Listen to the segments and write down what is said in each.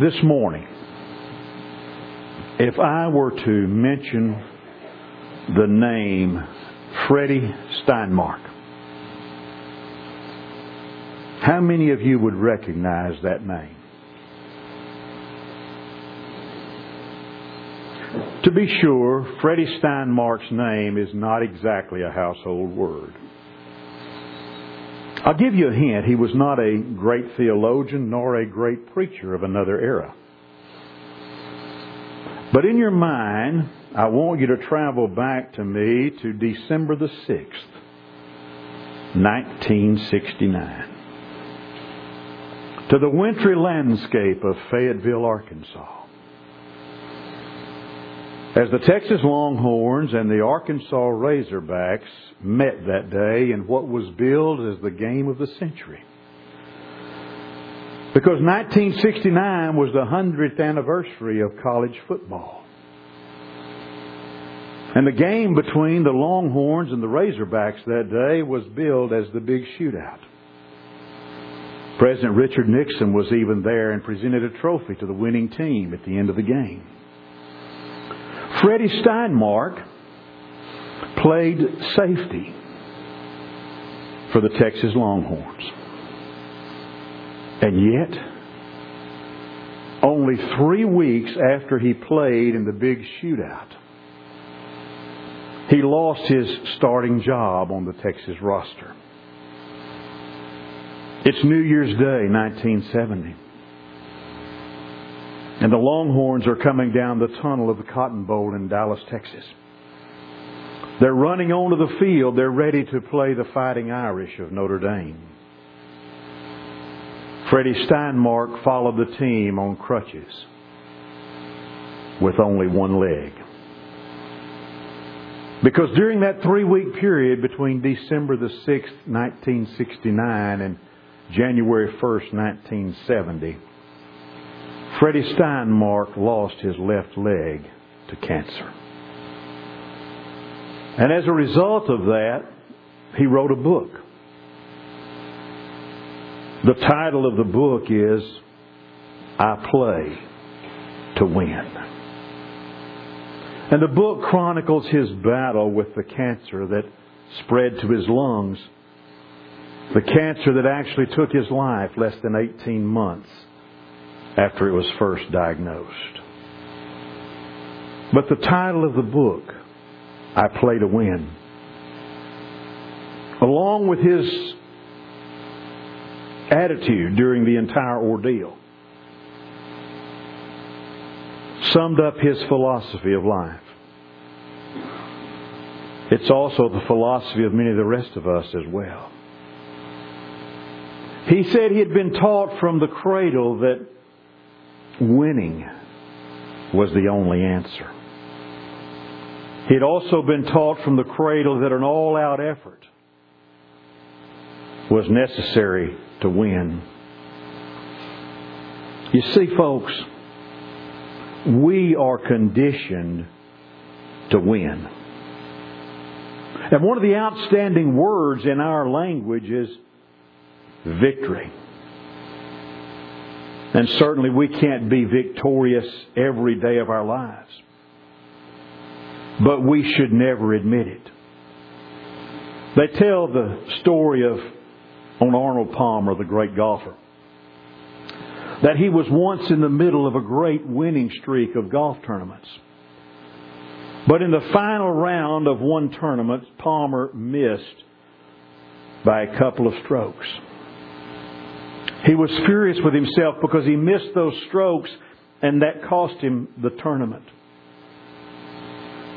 This morning, if I were to mention the name Freddie Steinmark, how many of you would recognize that name? To be sure, Freddie Steinmark's name is not exactly a household word. I'll give you a hint. He was not a great theologian nor a great preacher of another era. But in your mind, I want you to travel back to me to December the 6th, 1969. To the wintry landscape of Fayetteville, Arkansas. As the Texas Longhorns and the Arkansas Razorbacks met that day in what was billed as the game of the century. Because 1969 was the 100th anniversary of college football. And the game between the Longhorns and the Razorbacks that day was billed as the big shootout. President Richard Nixon was even there and presented a trophy to the winning team at the end of the game. Freddie Steinmark played safety for the Texas Longhorns. And yet, only three weeks after he played in the big shootout, he lost his starting job on the Texas roster. It's New Year's Day, 1970. And the Longhorns are coming down the tunnel of the Cotton Bowl in Dallas, Texas. They're running onto the field. They're ready to play the Fighting Irish of Notre Dame. Freddie Steinmark followed the team on crutches with only one leg. Because during that three week period between December the 6th, 1969 and January 1st, 1970, Freddie Steinmark lost his left leg to cancer. And as a result of that, he wrote a book. The title of the book is I Play to Win. And the book chronicles his battle with the cancer that spread to his lungs. The cancer that actually took his life less than 18 months after it was first diagnosed. But the title of the book, I Play to Win, along with his attitude during the entire ordeal, summed up his philosophy of life. It's also the philosophy of many of the rest of us as well. He said he had been taught from the cradle that winning was the only answer. He had also been taught from the cradle that an all out effort was necessary to win. You see, folks, we are conditioned to win. And one of the outstanding words in our language is victory. And certainly we can't be victorious every day of our lives. But we should never admit it. They tell the story of on Arnold Palmer, the great golfer, that he was once in the middle of a great winning streak of golf tournaments. But in the final round of one tournament, Palmer missed by a couple of strokes. He was furious with himself because he missed those strokes and that cost him the tournament.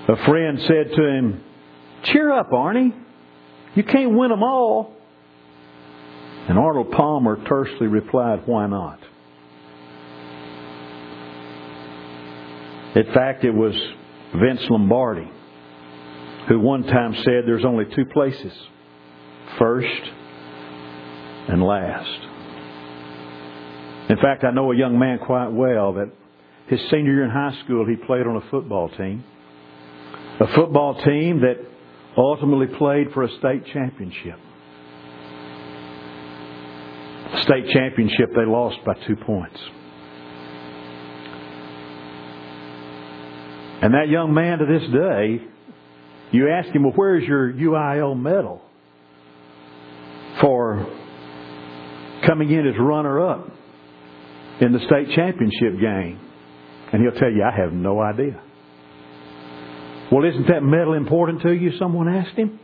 A friend said to him, Cheer up, Arnie. You can't win them all. And Arnold Palmer tersely replied, Why not? In fact, it was Vince Lombardi who one time said there's only two places first and last. In fact, I know a young man quite well that his senior year in high school he played on a football team. A football team that ultimately played for a state championship. State championship they lost by two points. And that young man to this day, you ask him, well, where's your UIL medal for coming in as runner up in the state championship game? And he'll tell you, I have no idea. Well, isn't that medal important to you? Someone asked him.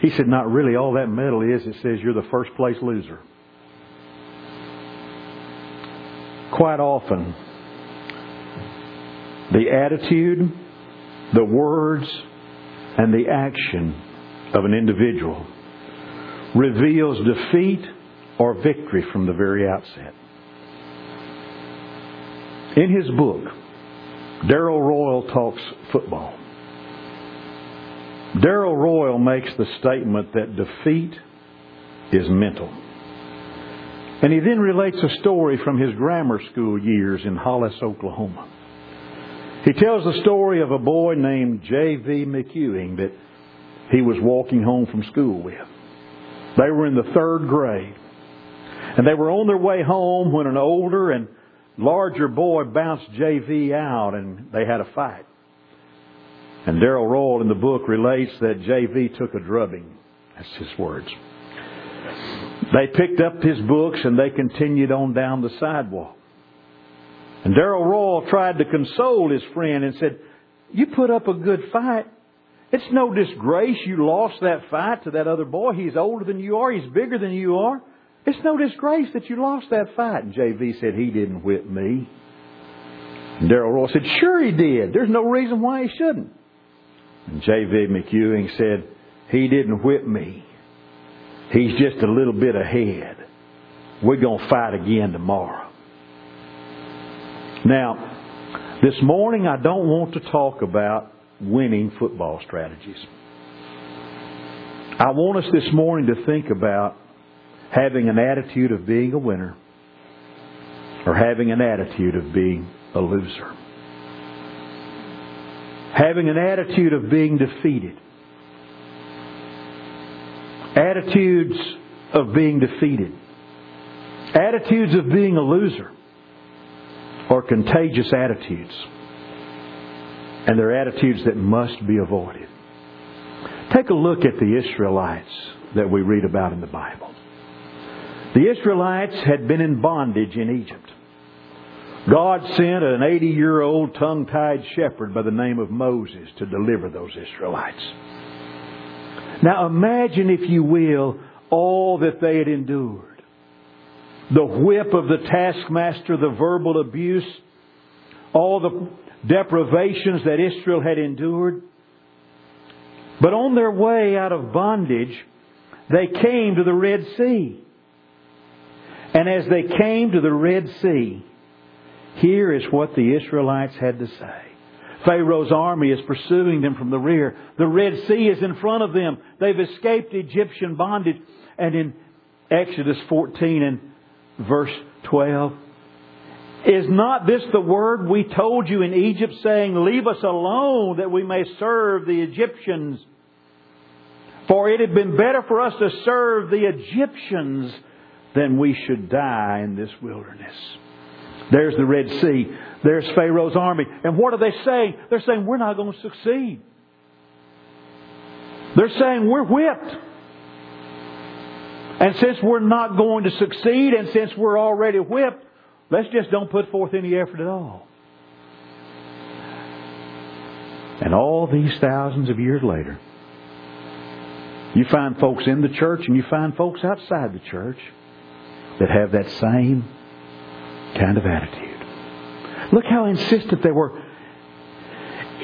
He said, Not really. All that medal is, it says you're the first place loser. Quite often, the attitude, the words, and the action of an individual reveals defeat or victory from the very outset. In his book, Darrell Royal Talks Football. Darrell Royal makes the statement that defeat is mental. And he then relates a story from his grammar school years in Hollis, Oklahoma. He tells the story of a boy named J.V. McEwing that he was walking home from school with. They were in the third grade. And they were on their way home when an older and larger boy bounced J.V. out and they had a fight. And Darrell Royal in the book relates that J.V. took a drubbing. That's his words. They picked up his books and they continued on down the sidewalk. And Darrell Royal tried to console his friend and said, You put up a good fight. It's no disgrace you lost that fight to that other boy. He's older than you are. He's bigger than you are. It's no disgrace that you lost that fight. And JV said, He didn't whip me. And Darrell Royal said, Sure he did. There's no reason why he shouldn't. And J.V. McEwing said, He didn't whip me. He's just a little bit ahead. We're going to fight again tomorrow. Now, this morning I don't want to talk about winning football strategies. I want us this morning to think about having an attitude of being a winner or having an attitude of being a loser having an attitude of being defeated. Attitudes of being defeated. Attitudes of being a loser are contagious attitudes. And they're attitudes that must be avoided. Take a look at the Israelites that we read about in the Bible. The Israelites had been in bondage in Egypt. God sent an 80 year old tongue tied shepherd by the name of Moses to deliver those Israelites. Now imagine, if you will, all that they had endured. The whip of the taskmaster, the verbal abuse, all the deprivations that Israel had endured. But on their way out of bondage, they came to the Red Sea. And as they came to the Red Sea, here is what the Israelites had to say. Pharaoh's army is pursuing them from the rear. The Red Sea is in front of them. They've escaped Egyptian bondage. And in Exodus 14 and verse 12, is not this the word we told you in Egypt, saying, Leave us alone that we may serve the Egyptians? For it had been better for us to serve the Egyptians than we should die in this wilderness. There's the Red Sea. There's Pharaoh's army. And what are they saying? They're saying, we're not going to succeed. They're saying, we're whipped. And since we're not going to succeed, and since we're already whipped, let's just don't put forth any effort at all. And all these thousands of years later, you find folks in the church and you find folks outside the church that have that same kind of attitude. Look how insistent they were.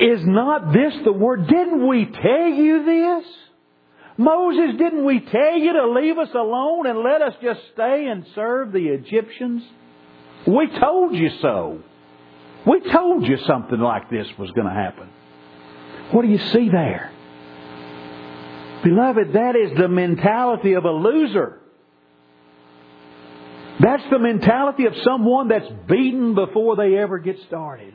Is not this the word? Didn't we tell you this? Moses, didn't we tell you to leave us alone and let us just stay and serve the Egyptians? We told you so. We told you something like this was going to happen. What do you see there? Beloved, that is the mentality of a loser. That's the mentality of someone that's beaten before they ever get started.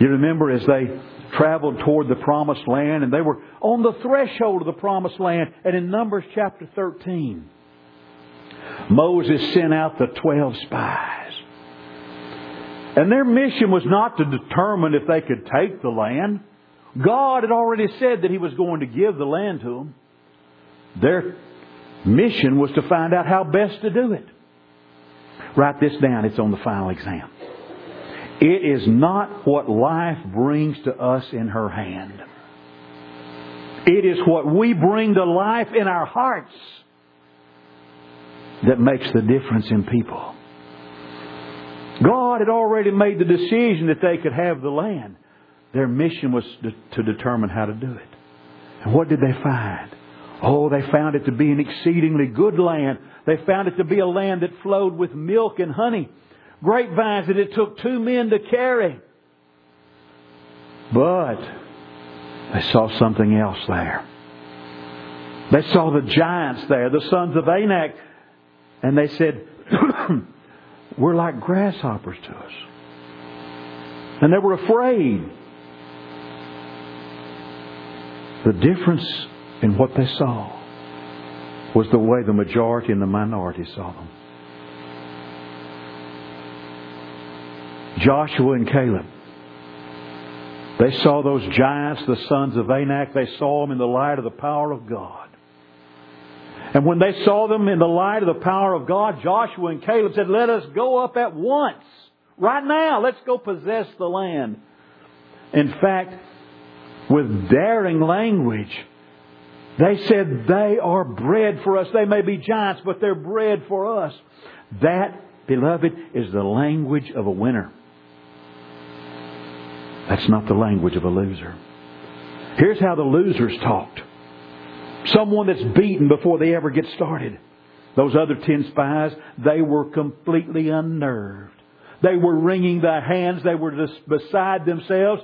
You remember as they traveled toward the promised land and they were on the threshold of the promised land and in Numbers chapter 13, Moses sent out the 12 spies. And their mission was not to determine if they could take the land. God had already said that He was going to give the land to them. Their mission was to find out how best to do it. Write this down, it's on the final exam. It is not what life brings to us in her hand. It is what we bring to life in our hearts that makes the difference in people. God had already made the decision that they could have the land. Their mission was to determine how to do it. And what did they find? Oh, they found it to be an exceedingly good land. They found it to be a land that flowed with milk and honey. Grapevines that it took two men to carry. But they saw something else there. They saw the giants there, the sons of Anak, and they said, We're like grasshoppers to us. And they were afraid. The difference in what they saw was the way the majority and the minority saw them. Joshua and Caleb. They saw those giants, the sons of Anak, they saw them in the light of the power of God. And when they saw them in the light of the power of God, Joshua and Caleb said, Let us go up at once. Right now, let's go possess the land. In fact, with daring language, they said, They are bread for us. They may be giants, but they're bread for us. That, beloved, is the language of a winner. That's not the language of a loser. Here's how the losers talked. Someone that's beaten before they ever get started. Those other ten spies, they were completely unnerved. They were wringing their hands. They were just beside themselves.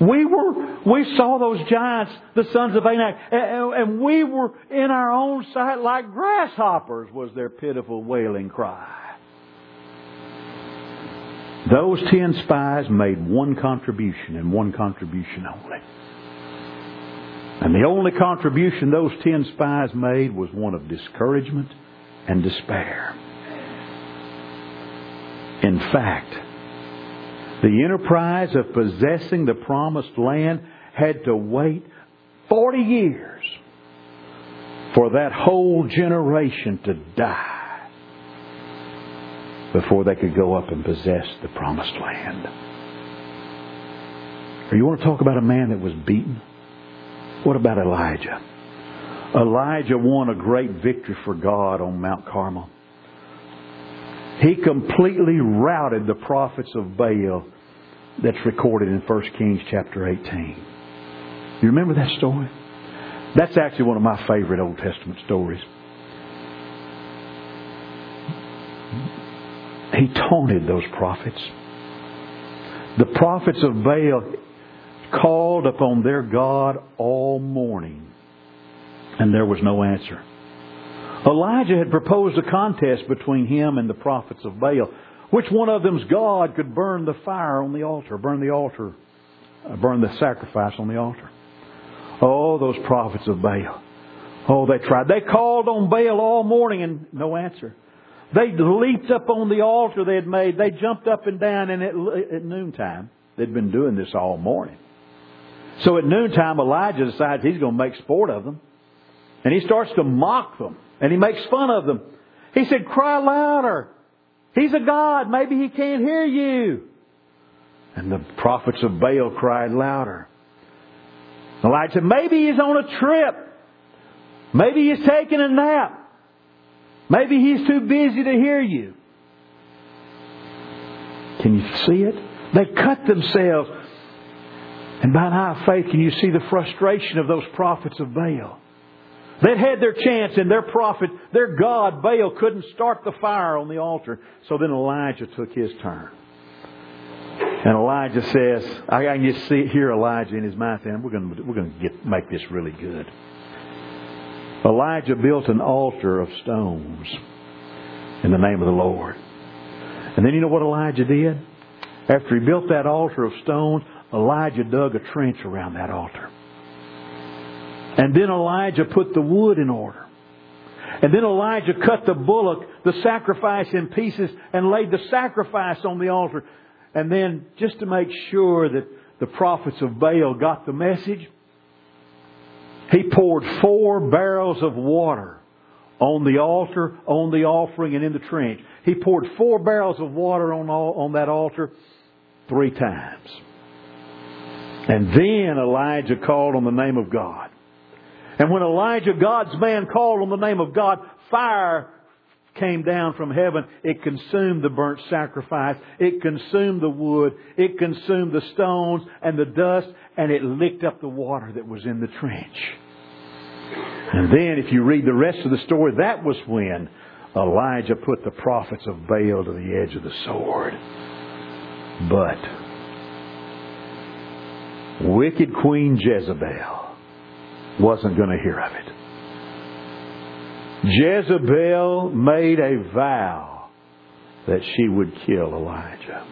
We were, we saw those giants, the sons of Anak, and we were in our own sight like grasshoppers was their pitiful wailing cry. Those ten spies made one contribution and one contribution only. And the only contribution those ten spies made was one of discouragement and despair. In fact, the enterprise of possessing the promised land had to wait 40 years for that whole generation to die before they could go up and possess the promised land. Or you want to talk about a man that was beaten? What about Elijah? Elijah won a great victory for God on Mount Carmel. He completely routed the prophets of Baal that's recorded in 1 Kings chapter 18. You remember that story? That's actually one of my favorite Old Testament stories. He taunted those prophets. The prophets of Baal called upon their God all morning, and there was no answer. Elijah had proposed a contest between him and the prophets of Baal. Which one of them's God could burn the fire on the altar, burn the altar, uh, burn the sacrifice on the altar? Oh, those prophets of Baal. Oh, they tried. They called on Baal all morning and no answer. They leaped up on the altar they had made. They jumped up and down, and at, at noontime, they'd been doing this all morning. So at noontime, Elijah decides he's going to make sport of them. And he starts to mock them. And he makes fun of them. He said, Cry louder. He's a God. Maybe he can't hear you. And the prophets of Baal cried louder. Elijah said, Maybe he's on a trip. Maybe he's taking a nap. Maybe he's too busy to hear you. Can you see it? They cut themselves. And by an eye of faith, can you see the frustration of those prophets of Baal? They'd had their chance, and their prophet, their God, Baal, couldn't start the fire on the altar. So then Elijah took his turn. And Elijah says, I can just see hear Elijah in his mind saying, "We're going to we're going to make this really good." Elijah built an altar of stones in the name of the Lord. And then you know what Elijah did? After he built that altar of stones, Elijah dug a trench around that altar. And then Elijah put the wood in order. And then Elijah cut the bullock, the sacrifice in pieces, and laid the sacrifice on the altar. And then, just to make sure that the prophets of Baal got the message, he poured four barrels of water on the altar, on the offering, and in the trench. He poured four barrels of water on, all, on that altar three times. And then Elijah called on the name of God. And when Elijah, God's man, called on the name of God, fire came down from heaven. It consumed the burnt sacrifice. It consumed the wood. It consumed the stones and the dust, and it licked up the water that was in the trench. And then, if you read the rest of the story, that was when Elijah put the prophets of Baal to the edge of the sword. But wicked Queen Jezebel wasn't going to hear of it. Jezebel made a vow that she would kill Elijah.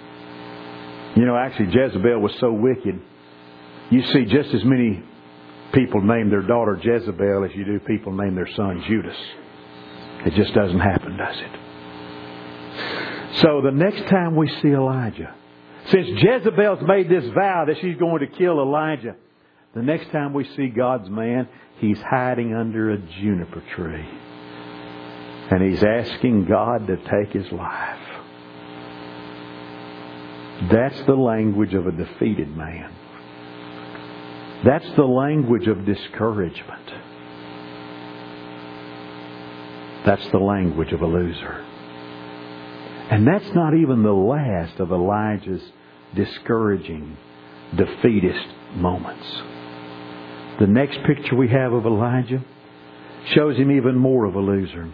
You know, actually, Jezebel was so wicked. You see just as many people name their daughter Jezebel as you do people name their son Judas. It just doesn't happen, does it? So the next time we see Elijah, since Jezebel's made this vow that she's going to kill Elijah, the next time we see God's man, he's hiding under a juniper tree. And he's asking God to take his life. That's the language of a defeated man. That's the language of discouragement. That's the language of a loser. And that's not even the last of Elijah's discouraging, defeatist moments. The next picture we have of Elijah shows him even more of a loser.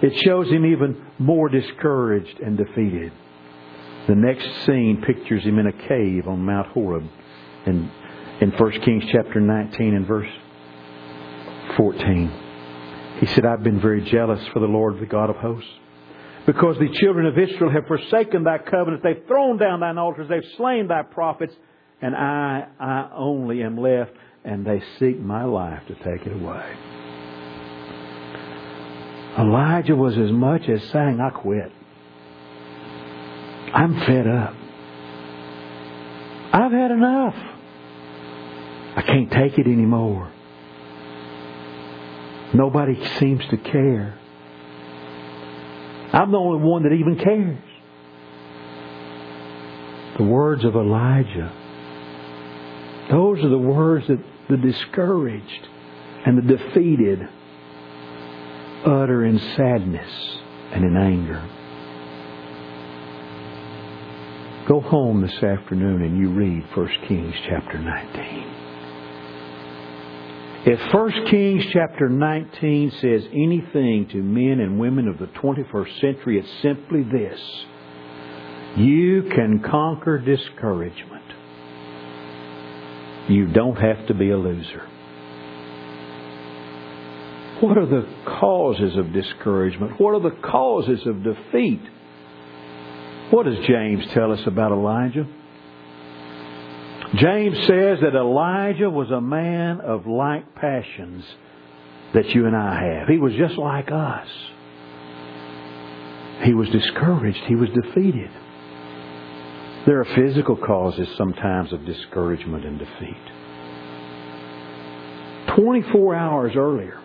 It shows him even more discouraged and defeated. The next scene pictures him in a cave on Mount Horeb in, in 1 Kings chapter 19 and verse 14. He said, I've been very jealous for the Lord, the God of hosts. Because the children of Israel have forsaken thy covenant, they've thrown down thine altars, they've slain thy prophets, and I, I only am left, and they seek my life to take it away. Elijah was as much as saying, I quit. I'm fed up. I've had enough. I can't take it anymore. Nobody seems to care. I'm the only one that even cares. The words of Elijah. Those are the words that the discouraged and the defeated utter in sadness and in anger. Go home this afternoon and you read 1 Kings chapter 19. If 1 Kings chapter 19 says anything to men and women of the 21st century, it's simply this. You can conquer discouragement. You don't have to be a loser. What are the causes of discouragement? What are the causes of defeat? What does James tell us about Elijah? James says that Elijah was a man of like passions that you and I have. He was just like us. He was discouraged. He was defeated. There are physical causes sometimes of discouragement and defeat. 24 hours earlier,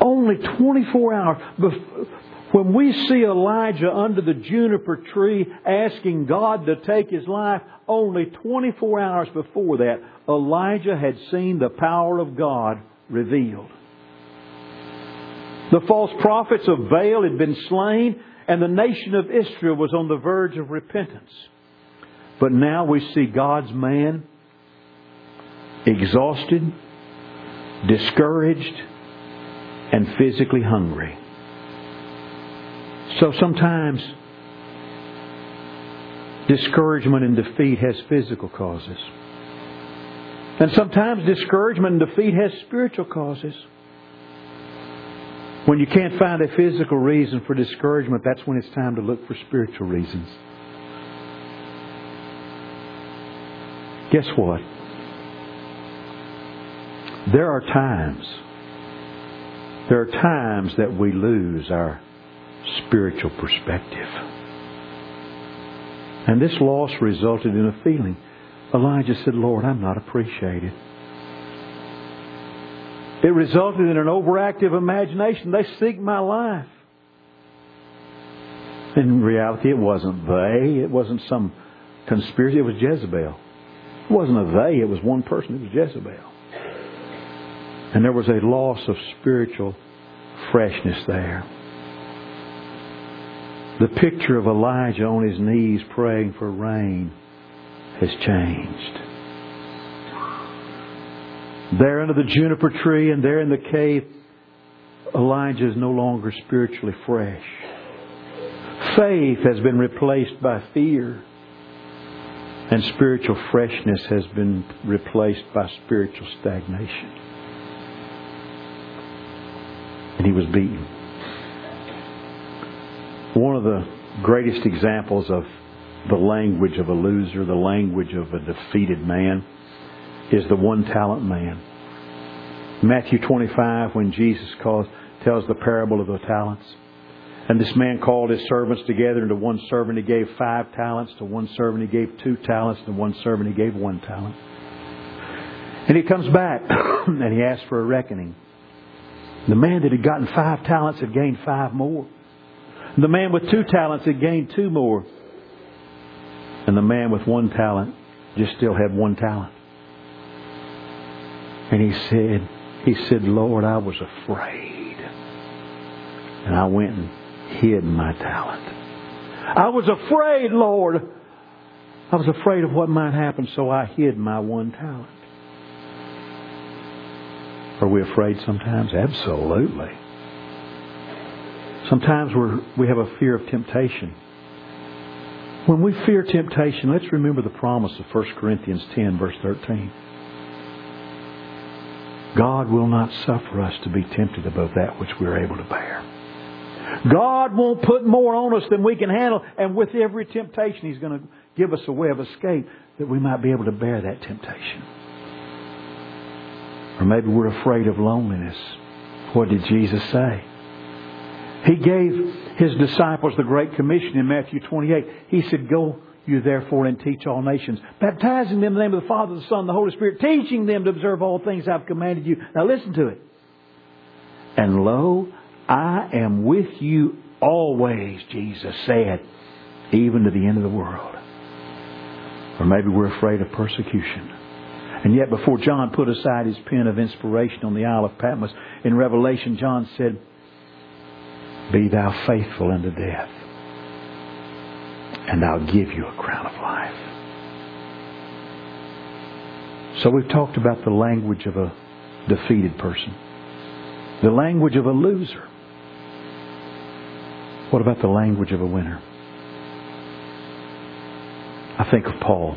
only 24 hours before, when we see Elijah under the juniper tree asking God to take his life, only 24 hours before that, Elijah had seen the power of God revealed. The false prophets of Baal had been slain, and the nation of Israel was on the verge of repentance. But now we see God's man exhausted, discouraged, and physically hungry. So sometimes discouragement and defeat has physical causes. And sometimes discouragement and defeat has spiritual causes. When you can't find a physical reason for discouragement, that's when it's time to look for spiritual reasons. Guess what? There are times There are times that we lose our spiritual perspective. And this loss resulted in a feeling. Elijah said, Lord, I'm not appreciated. It resulted in an overactive imagination. They seek my life. In reality, it wasn't they. It wasn't some conspiracy. It was Jezebel. It wasn't a they. It was one person. It was Jezebel. And there was a loss of spiritual freshness there. The picture of Elijah on his knees praying for rain has changed. There under the juniper tree and there in the cave, Elijah is no longer spiritually fresh. Faith has been replaced by fear. And spiritual freshness has been replaced by spiritual stagnation. And he was beaten. One of the greatest examples of the language of a loser, the language of a defeated man, is the one talent man. Matthew 25, when Jesus calls, tells the parable of the talents. And this man called his servants together, and to one servant he gave five talents, to one servant he gave two talents, to one servant he gave one talent. And he comes back and he asks for a reckoning. The man that had gotten five talents had gained five more. The man with two talents had gained two more. And the man with one talent just still had one talent. And he said, he said, Lord, I was afraid. And I went and hid my talent. I was afraid, Lord. I was afraid of what might happen, so I hid my one talent. Are we afraid sometimes? Absolutely. Sometimes we're, we have a fear of temptation. When we fear temptation, let's remember the promise of 1 Corinthians 10, verse 13. God will not suffer us to be tempted above that which we're able to bear. God won't put more on us than we can handle, and with every temptation, He's going to give us a way of escape that we might be able to bear that temptation. Or maybe we're afraid of loneliness. What did Jesus say? He gave His disciples the Great Commission in Matthew 28. He said, Go you therefore and teach all nations, baptizing them in the name of the Father, the Son, and the Holy Spirit, teaching them to observe all things I've commanded you. Now listen to it. And lo, I am with you always, Jesus said, even to the end of the world. Or maybe we're afraid of persecution. And yet before John put aside his pen of inspiration on the Isle of Patmos, in Revelation, John said, Be thou faithful unto death and I'll give you a crown of life. So we've talked about the language of a defeated person, the language of a loser. What about the language of a winner? I think of Paul.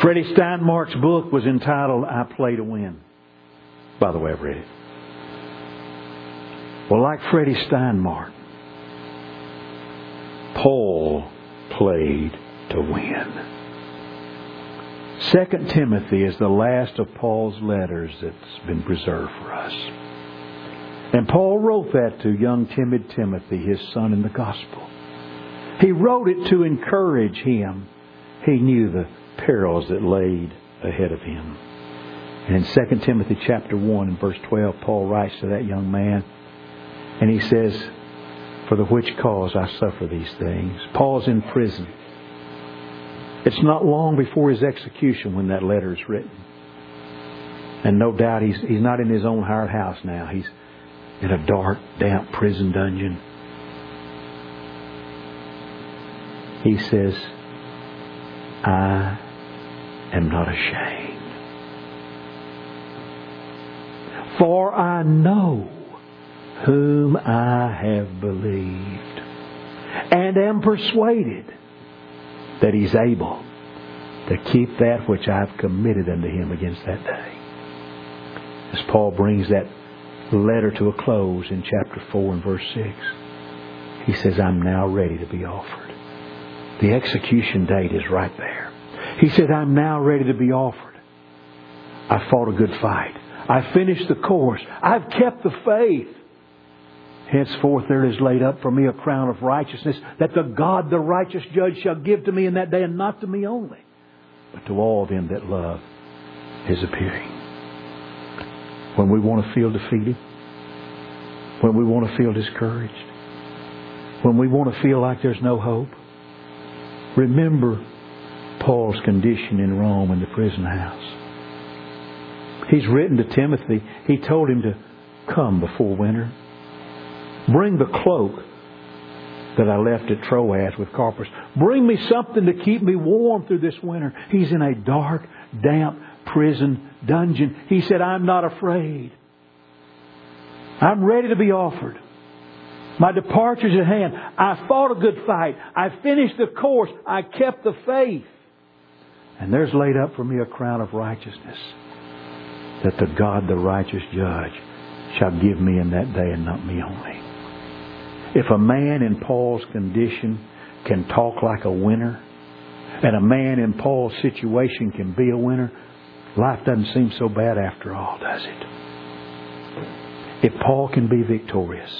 Freddie Steinmark's book was entitled I Play to Win. By the way, I've read it. Well, like Freddie Steinmark, Paul played to win. Second Timothy is the last of Paul's letters that's been preserved for us. And Paul wrote that to young timid Timothy, his son in the gospel. He wrote it to encourage him. He knew the perils that laid ahead of him. And in 2 Timothy chapter 1 and verse 12, Paul writes to that young man, and he says, for the which cause I suffer these things. Paul's in prison. It's not long before his execution when that letter is written. And no doubt he's, he's not in his own hired house now. He's in a dark, damp prison dungeon. He says, I am not ashamed. For I know whom I have believed, and am persuaded that he's able to keep that which I've committed unto him against that day. As Paul brings that letter to a close in chapter 4 and verse 6, he says, I'm now ready to be offered. The execution date is right there. He said, I'm now ready to be offered. I fought a good fight. I finished the course. I've kept the faith. Henceforth there is laid up for me a crown of righteousness, that the God, the righteous judge, shall give to me in that day, and not to me only, but to all them that love his appearing. When we want to feel defeated, when we want to feel discouraged, when we want to feel like there's no hope, remember Paul's condition in Rome in the prison house. He's written to Timothy, he told him to come before winter. Bring the cloak that I left at Troas with Carpus. Bring me something to keep me warm through this winter. He's in a dark, damp prison dungeon. He said, I'm not afraid. I'm ready to be offered. My departure's at hand. I fought a good fight. I finished the course. I kept the faith. And there's laid up for me a crown of righteousness that the God, the righteous judge, shall give me in that day and not me only. If a man in Paul's condition can talk like a winner, and a man in Paul's situation can be a winner, life doesn't seem so bad after all, does it? If Paul can be victorious,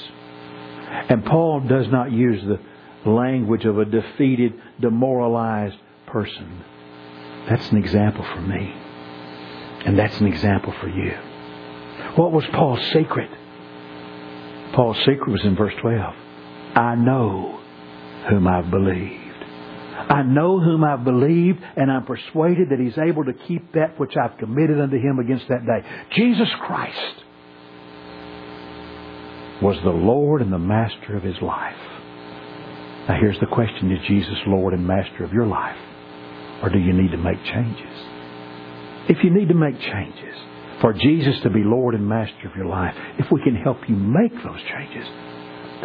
and Paul does not use the language of a defeated, demoralized person, that's an example for me. And that's an example for you. What was Paul's secret? Paul's secret was in verse 12. I know whom I've believed. I know whom I've believed, and I'm persuaded that He's able to keep that which I've committed unto Him against that day. Jesus Christ was the Lord and the Master of His life. Now here's the question, is Jesus Lord and Master of your life? Or do you need to make changes? If you need to make changes, for Jesus to be Lord and Master of your life, if we can help you make those changes,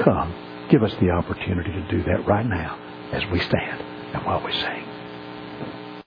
come Give us the opportunity to do that right now as we stand and while we sing.